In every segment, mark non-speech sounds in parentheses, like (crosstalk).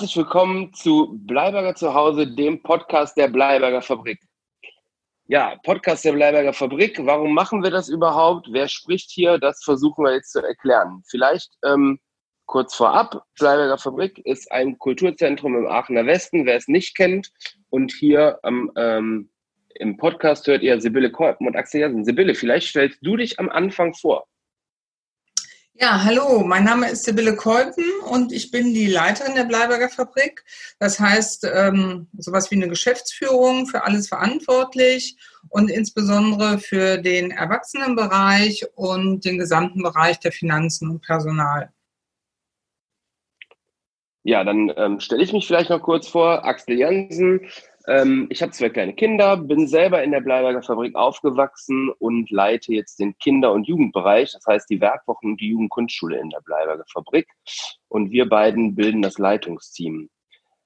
Herzlich willkommen zu Bleiberger zu Hause, dem Podcast der Bleiberger Fabrik. Ja, Podcast der Bleiberger Fabrik. Warum machen wir das überhaupt? Wer spricht hier? Das versuchen wir jetzt zu erklären. Vielleicht ähm, kurz vorab. Bleiberger Fabrik ist ein Kulturzentrum im Aachener Westen, wer es nicht kennt. Und hier am, ähm, im Podcast hört ihr Sibylle Kolpen und Axel Jansen. Sibylle, vielleicht stellst du dich am Anfang vor. Ja, hallo, mein Name ist Sibylle Kolpen und ich bin die Leiterin der Bleiberger Fabrik. Das heißt, ähm, sowas wie eine Geschäftsführung für alles verantwortlich und insbesondere für den Erwachsenenbereich und den gesamten Bereich der Finanzen und Personal. Ja, dann ähm, stelle ich mich vielleicht noch kurz vor. Axel Jansen, ähm, ich habe zwei kleine Kinder, bin selber in der Bleiberger Fabrik aufgewachsen und leite jetzt den Kinder- und Jugendbereich, das heißt die Werkwochen und die Jugendkunstschule in der Bleiberger Fabrik. Und wir beiden bilden das Leitungsteam.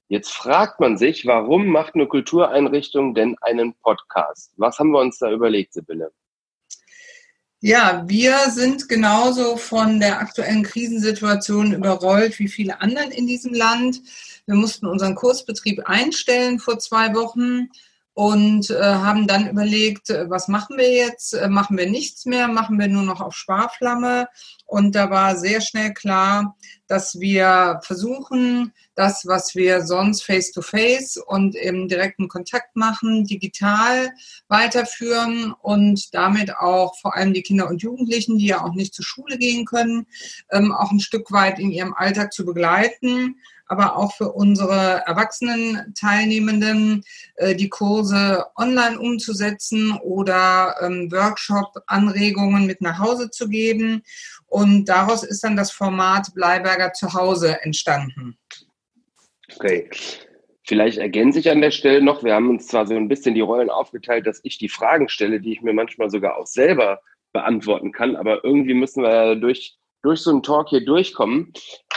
Jetzt fragt man sich, warum macht eine Kultureinrichtung denn einen Podcast? Was haben wir uns da überlegt, Sibylle? Ja, wir sind genauso von der aktuellen Krisensituation überrollt wie viele anderen in diesem Land. Wir mussten unseren Kursbetrieb einstellen vor zwei Wochen und äh, haben dann überlegt, äh, was machen wir jetzt? Äh, machen wir nichts mehr? Machen wir nur noch auf Sparflamme? Und da war sehr schnell klar, dass wir versuchen, das, was wir sonst face-to-face -face und im direkten Kontakt machen, digital weiterführen und damit auch vor allem die Kinder und Jugendlichen, die ja auch nicht zur Schule gehen können, ähm, auch ein Stück weit in ihrem Alltag zu begleiten aber auch für unsere erwachsenen Teilnehmenden äh, die Kurse online umzusetzen oder ähm, Workshop-Anregungen mit nach Hause zu geben. Und daraus ist dann das Format Bleiberger zu Hause entstanden. Okay. Vielleicht ergänze ich an der Stelle noch, wir haben uns zwar so ein bisschen die Rollen aufgeteilt, dass ich die Fragen stelle, die ich mir manchmal sogar auch selber beantworten kann, aber irgendwie müssen wir durch, durch so einen Talk hier durchkommen.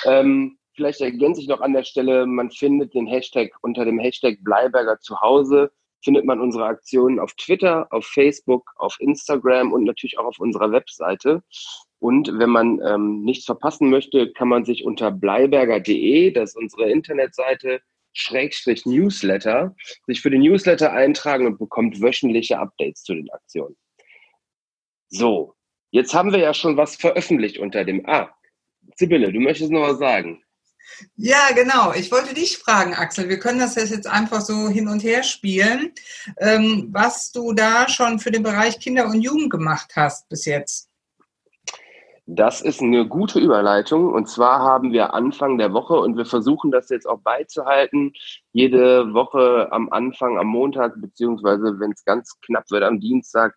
Ähm, vielleicht ergänze ich noch an der Stelle, man findet den Hashtag unter dem Hashtag Bleiberger zu Hause, findet man unsere Aktionen auf Twitter, auf Facebook, auf Instagram und natürlich auch auf unserer Webseite. Und wenn man ähm, nichts verpassen möchte, kann man sich unter bleiberger.de, das ist unsere Internetseite, Schrägstrich Newsletter, sich für den Newsletter eintragen und bekommt wöchentliche Updates zu den Aktionen. So, jetzt haben wir ja schon was veröffentlicht unter dem Ah, Sibylle, du möchtest noch was sagen. Ja, genau. Ich wollte dich fragen, Axel. Wir können das jetzt einfach so hin und her spielen, ähm, was du da schon für den Bereich Kinder und Jugend gemacht hast bis jetzt. Das ist eine gute Überleitung. Und zwar haben wir Anfang der Woche und wir versuchen das jetzt auch beizuhalten, jede Woche am Anfang, am Montag, beziehungsweise wenn es ganz knapp wird, am Dienstag,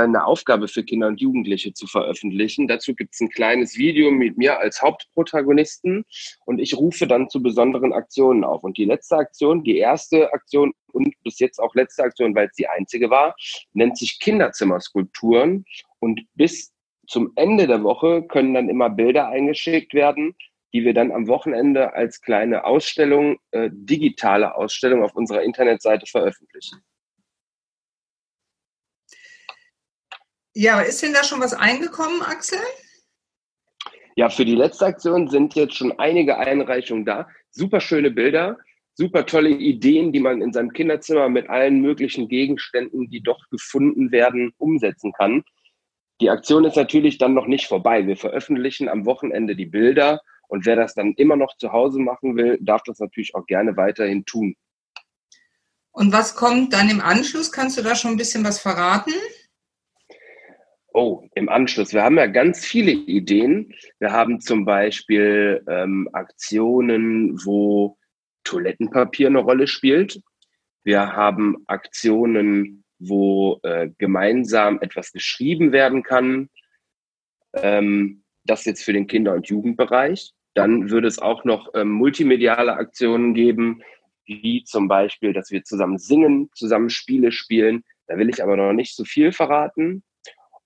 eine Aufgabe für Kinder und Jugendliche zu veröffentlichen. Dazu gibt es ein kleines Video mit mir als Hauptprotagonisten und ich rufe dann zu besonderen Aktionen auf. Und die letzte Aktion, die erste Aktion und bis jetzt auch letzte Aktion, weil es die einzige war, nennt sich Kinderzimmerskulpturen. Und bis zum Ende der Woche können dann immer Bilder eingeschickt werden, die wir dann am Wochenende als kleine Ausstellung, äh, digitale Ausstellung auf unserer Internetseite veröffentlichen. Ja, ist denn da schon was eingekommen, Axel? Ja, für die letzte Aktion sind jetzt schon einige Einreichungen da. Super schöne Bilder, super tolle Ideen, die man in seinem Kinderzimmer mit allen möglichen Gegenständen, die dort gefunden werden, umsetzen kann. Die Aktion ist natürlich dann noch nicht vorbei. Wir veröffentlichen am Wochenende die Bilder und wer das dann immer noch zu Hause machen will, darf das natürlich auch gerne weiterhin tun. Und was kommt dann im Anschluss? Kannst du da schon ein bisschen was verraten? Oh, im Anschluss. Wir haben ja ganz viele Ideen. Wir haben zum Beispiel ähm, Aktionen, wo Toilettenpapier eine Rolle spielt. Wir haben Aktionen, wo äh, gemeinsam etwas geschrieben werden kann. Ähm, das jetzt für den Kinder- und Jugendbereich. Dann würde es auch noch ähm, multimediale Aktionen geben, wie zum Beispiel, dass wir zusammen singen, zusammen Spiele spielen. Da will ich aber noch nicht so viel verraten.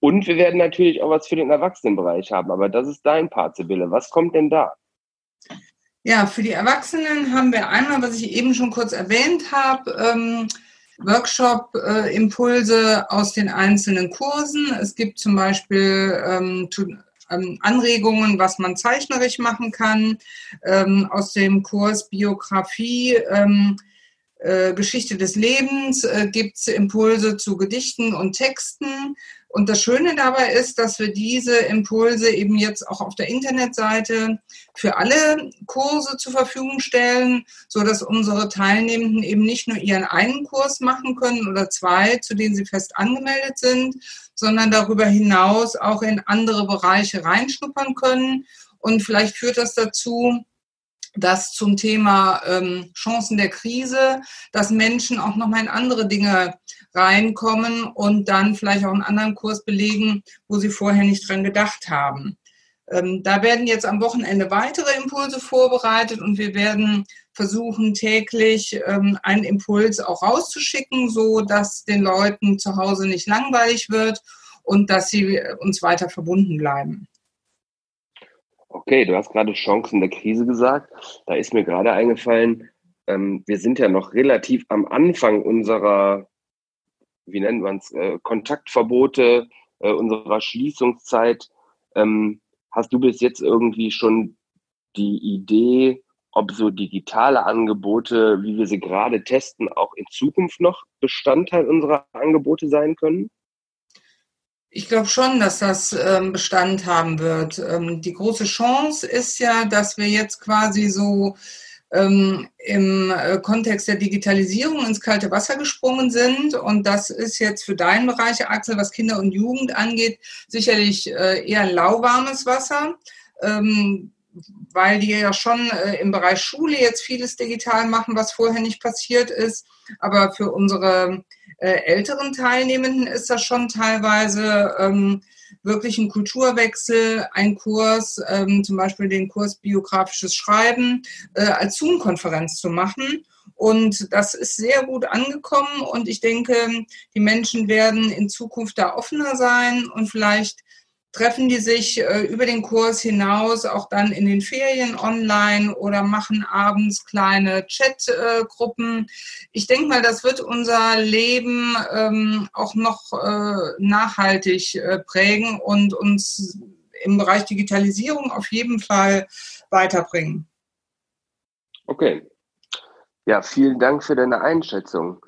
Und wir werden natürlich auch was für den Erwachsenenbereich haben. Aber das ist dein Part, Sibylle. Was kommt denn da? Ja, für die Erwachsenen haben wir einmal, was ich eben schon kurz erwähnt habe, ähm, Workshop-Impulse äh, aus den einzelnen Kursen. Es gibt zum Beispiel ähm, ähm, Anregungen, was man zeichnerisch machen kann. Ähm, aus dem Kurs Biografie, ähm, äh, Geschichte des Lebens äh, gibt es Impulse zu Gedichten und Texten. Und das Schöne dabei ist, dass wir diese Impulse eben jetzt auch auf der Internetseite für alle Kurse zur Verfügung stellen, so dass unsere Teilnehmenden eben nicht nur ihren einen Kurs machen können oder zwei, zu denen sie fest angemeldet sind, sondern darüber hinaus auch in andere Bereiche reinschnuppern können. Und vielleicht führt das dazu, dass zum Thema ähm, Chancen der Krise, dass Menschen auch nochmal in andere Dinge reinkommen und dann vielleicht auch einen anderen Kurs belegen, wo sie vorher nicht dran gedacht haben. Ähm, da werden jetzt am Wochenende weitere Impulse vorbereitet und wir werden versuchen, täglich ähm, einen Impuls auch rauszuschicken, so dass den Leuten zu Hause nicht langweilig wird und dass sie uns weiter verbunden bleiben. Okay, du hast gerade Chancen der Krise gesagt. Da ist mir gerade eingefallen, ähm, wir sind ja noch relativ am Anfang unserer wie nennt man es, äh, Kontaktverbote äh, unserer Schließungszeit. Ähm, hast du bis jetzt irgendwie schon die Idee, ob so digitale Angebote, wie wir sie gerade testen, auch in Zukunft noch Bestandteil unserer Angebote sein können? Ich glaube schon, dass das ähm, Bestand haben wird. Ähm, die große Chance ist ja, dass wir jetzt quasi so ähm, im äh, Kontext der Digitalisierung ins kalte Wasser gesprungen sind. Und das ist jetzt für deinen Bereich, Axel, was Kinder und Jugend angeht, sicherlich äh, eher lauwarmes Wasser. Weil die ja schon äh, im Bereich Schule jetzt vieles digital machen, was vorher nicht passiert ist. Aber für unsere äh, älteren Teilnehmenden ist das schon teilweise ähm, wirklich ein Kulturwechsel, ein Kurs, ähm, zum Beispiel den Kurs Biografisches Schreiben, äh, als Zoom-Konferenz zu machen. Und das ist sehr gut angekommen und ich denke, die Menschen werden in Zukunft da offener sein und vielleicht treffen die sich äh, über den Kurs hinaus auch dann in den Ferien online oder machen abends kleine Chatgruppen. ich denke mal, das wird unser Leben ähm, auch noch äh, nachhaltig äh, prägen und uns im Bereich Digitalisierung auf jeden Fall weiterbringen. Okay. Ja, vielen Dank für deine Einschätzung.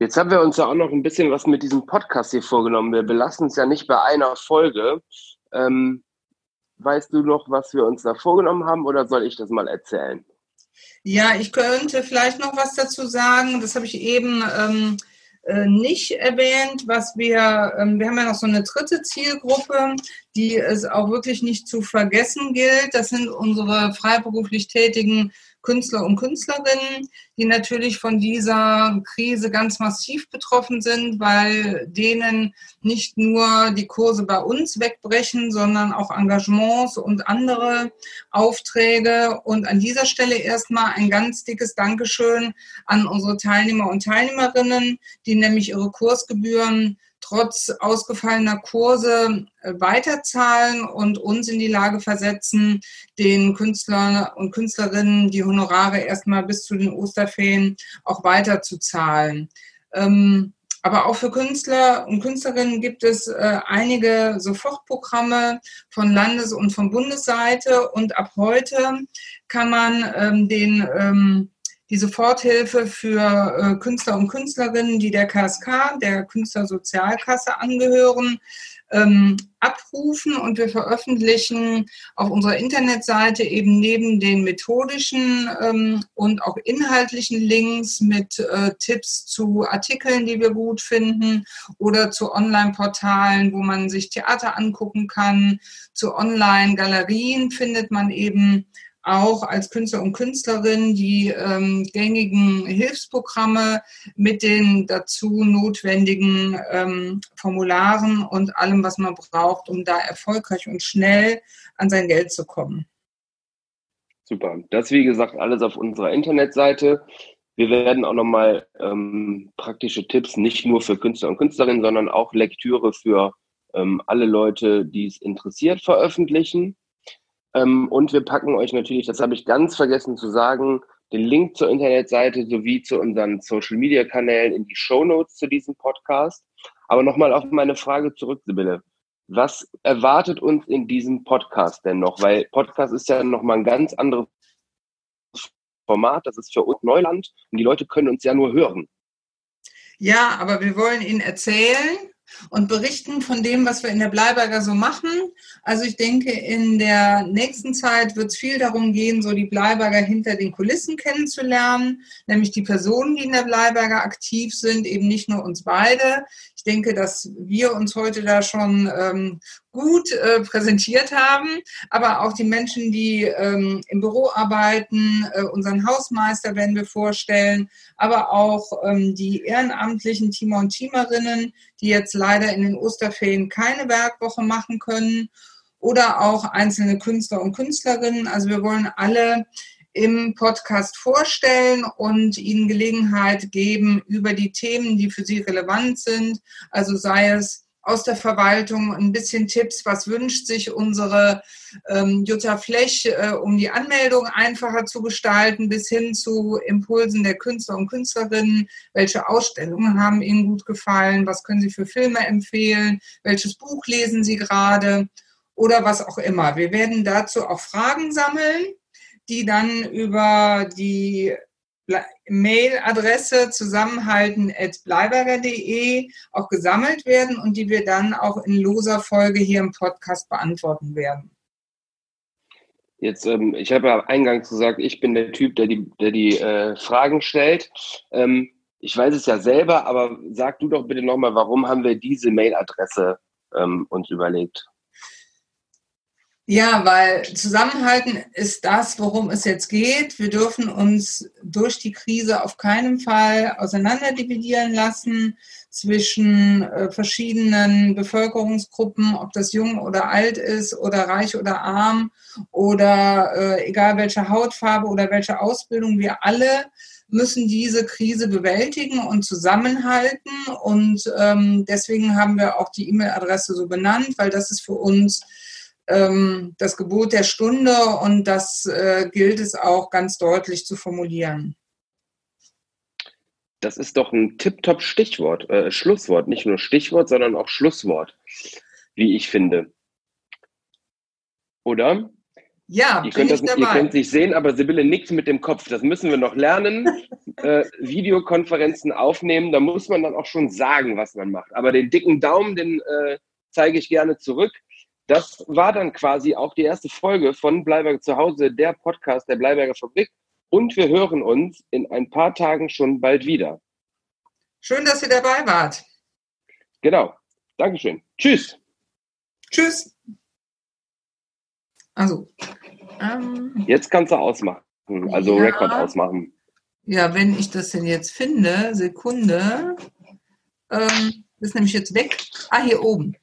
Jetzt haben wir uns ja auch noch ein bisschen was mit diesem Podcast hier vorgenommen. Wir belassen es ja nicht bei einer Folge. Ähm, weißt du noch, was wir uns da vorgenommen haben oder soll ich das mal erzählen? Ja, ich könnte vielleicht noch was dazu sagen. Das habe ich eben ähm, äh, nicht erwähnt, was wir, ähm, wir haben ja noch so eine dritte Zielgruppe, die es auch wirklich nicht zu vergessen gilt. Das sind unsere freiberuflich tätigen Künstler und Künstlerinnen, die natürlich von dieser Krise ganz massiv betroffen sind, weil denen nicht nur die Kurse bei uns wegbrechen, sondern auch Engagements und andere Aufträge. Und an dieser Stelle erstmal ein ganz dickes Dankeschön an unsere Teilnehmer und Teilnehmerinnen, die nämlich ihre Kursgebühren trotz ausgefallener Kurse äh, weiterzahlen und uns in die Lage versetzen, den Künstlern und Künstlerinnen die Honorare erstmal bis zu den Osterferien auch weiterzuzahlen. Ähm, aber auch für Künstler und Künstlerinnen gibt es äh, einige Sofortprogramme von Landes- und von Bundesseite. Und ab heute kann man ähm, den ähm, die Soforthilfe für äh, Künstler und Künstlerinnen, die der KSK, der Künstlersozialkasse angehören, ähm, abrufen und wir veröffentlichen auf unserer Internetseite eben neben den methodischen ähm, und auch inhaltlichen Links mit äh, Tipps zu Artikeln, die wir gut finden oder zu Online-Portalen, wo man sich Theater angucken kann, zu Online-Galerien findet man eben auch als Künstler und Künstlerin die ähm, gängigen Hilfsprogramme mit den dazu notwendigen ähm, Formularen und allem, was man braucht, um da erfolgreich und schnell an sein Geld zu kommen. Super. Das, wie gesagt, alles auf unserer Internetseite. Wir werden auch nochmal ähm, praktische Tipps, nicht nur für Künstler und Künstlerinnen, sondern auch Lektüre für ähm, alle Leute, die es interessiert, veröffentlichen. Ähm, und wir packen euch natürlich, das habe ich ganz vergessen zu sagen, den Link zur Internetseite sowie zu unseren Social Media Kanälen in die Show Notes zu diesem Podcast. Aber nochmal auf meine Frage zurück, Sibylle. Was erwartet uns in diesem Podcast denn noch? Weil Podcast ist ja nochmal ein ganz anderes Format. Das ist für uns Neuland und die Leute können uns ja nur hören. Ja, aber wir wollen Ihnen erzählen und berichten von dem, was wir in der Bleiberger so machen. Also ich denke, in der nächsten Zeit wird es viel darum gehen, so die Bleiberger hinter den Kulissen kennenzulernen, nämlich die Personen, die in der Bleiberger aktiv sind, eben nicht nur uns beide. Ich denke, dass wir uns heute da schon ähm, gut äh, präsentiert haben, aber auch die Menschen, die ähm, im Büro arbeiten, äh, unseren Hausmeister werden wir vorstellen, aber auch ähm, die ehrenamtlichen Teamer und Teamerinnen, die jetzt leider in den Osterferien keine Werkwoche machen können. Oder auch einzelne Künstler und Künstlerinnen. Also wir wollen alle im Podcast vorstellen und Ihnen Gelegenheit geben, über die Themen, die für Sie relevant sind, also sei es aus der Verwaltung ein bisschen Tipps, was wünscht sich unsere ähm, Jutta Flech, äh, um die Anmeldung einfacher zu gestalten, bis hin zu Impulsen der Künstler und Künstlerinnen. Welche Ausstellungen haben Ihnen gut gefallen? Was können Sie für Filme empfehlen? Welches Buch lesen Sie gerade? Oder was auch immer. Wir werden dazu auch Fragen sammeln, die dann über die Mailadresse zusammenhalten.bleiberger.de auch gesammelt werden und die wir dann auch in loser Folge hier im Podcast beantworten werden. Jetzt, ähm, ich habe ja eingangs gesagt, ich bin der Typ, der die, der die äh, Fragen stellt. Ähm, ich weiß es ja selber, aber sag du doch bitte nochmal, warum haben wir diese Mailadresse ähm, uns überlegt? Ja, weil Zusammenhalten ist das, worum es jetzt geht. Wir dürfen uns durch die Krise auf keinen Fall auseinanderdividieren lassen zwischen äh, verschiedenen Bevölkerungsgruppen, ob das jung oder alt ist oder reich oder arm oder äh, egal welche Hautfarbe oder welche Ausbildung. Wir alle müssen diese Krise bewältigen und zusammenhalten. Und ähm, deswegen haben wir auch die E-Mail-Adresse so benannt, weil das ist für uns ähm, das Gebot der Stunde und das äh, gilt es auch ganz deutlich zu formulieren. Das ist doch ein tipptopp Stichwort, äh, Schlusswort, nicht nur Stichwort, sondern auch Schlusswort, wie ich finde. Oder? Ja, ihr könnt, das, ihr könnt es nicht sehen, aber Sibylle nickt mit dem Kopf. Das müssen wir noch lernen. (laughs) äh, Videokonferenzen aufnehmen, da muss man dann auch schon sagen, was man macht. Aber den dicken Daumen, den äh, zeige ich gerne zurück. Das war dann quasi auch die erste Folge von Bleiberger zu Hause, der Podcast der Bleiberger Fabrik. Und wir hören uns in ein paar Tagen schon bald wieder. Schön, dass ihr dabei wart. Genau. Dankeschön. Tschüss. Tschüss. Also. Ähm, jetzt kannst du ausmachen. Also ja, Rekord ausmachen. Ja, wenn ich das denn jetzt finde, Sekunde. Ähm, ist nämlich jetzt weg. Ah, hier oben.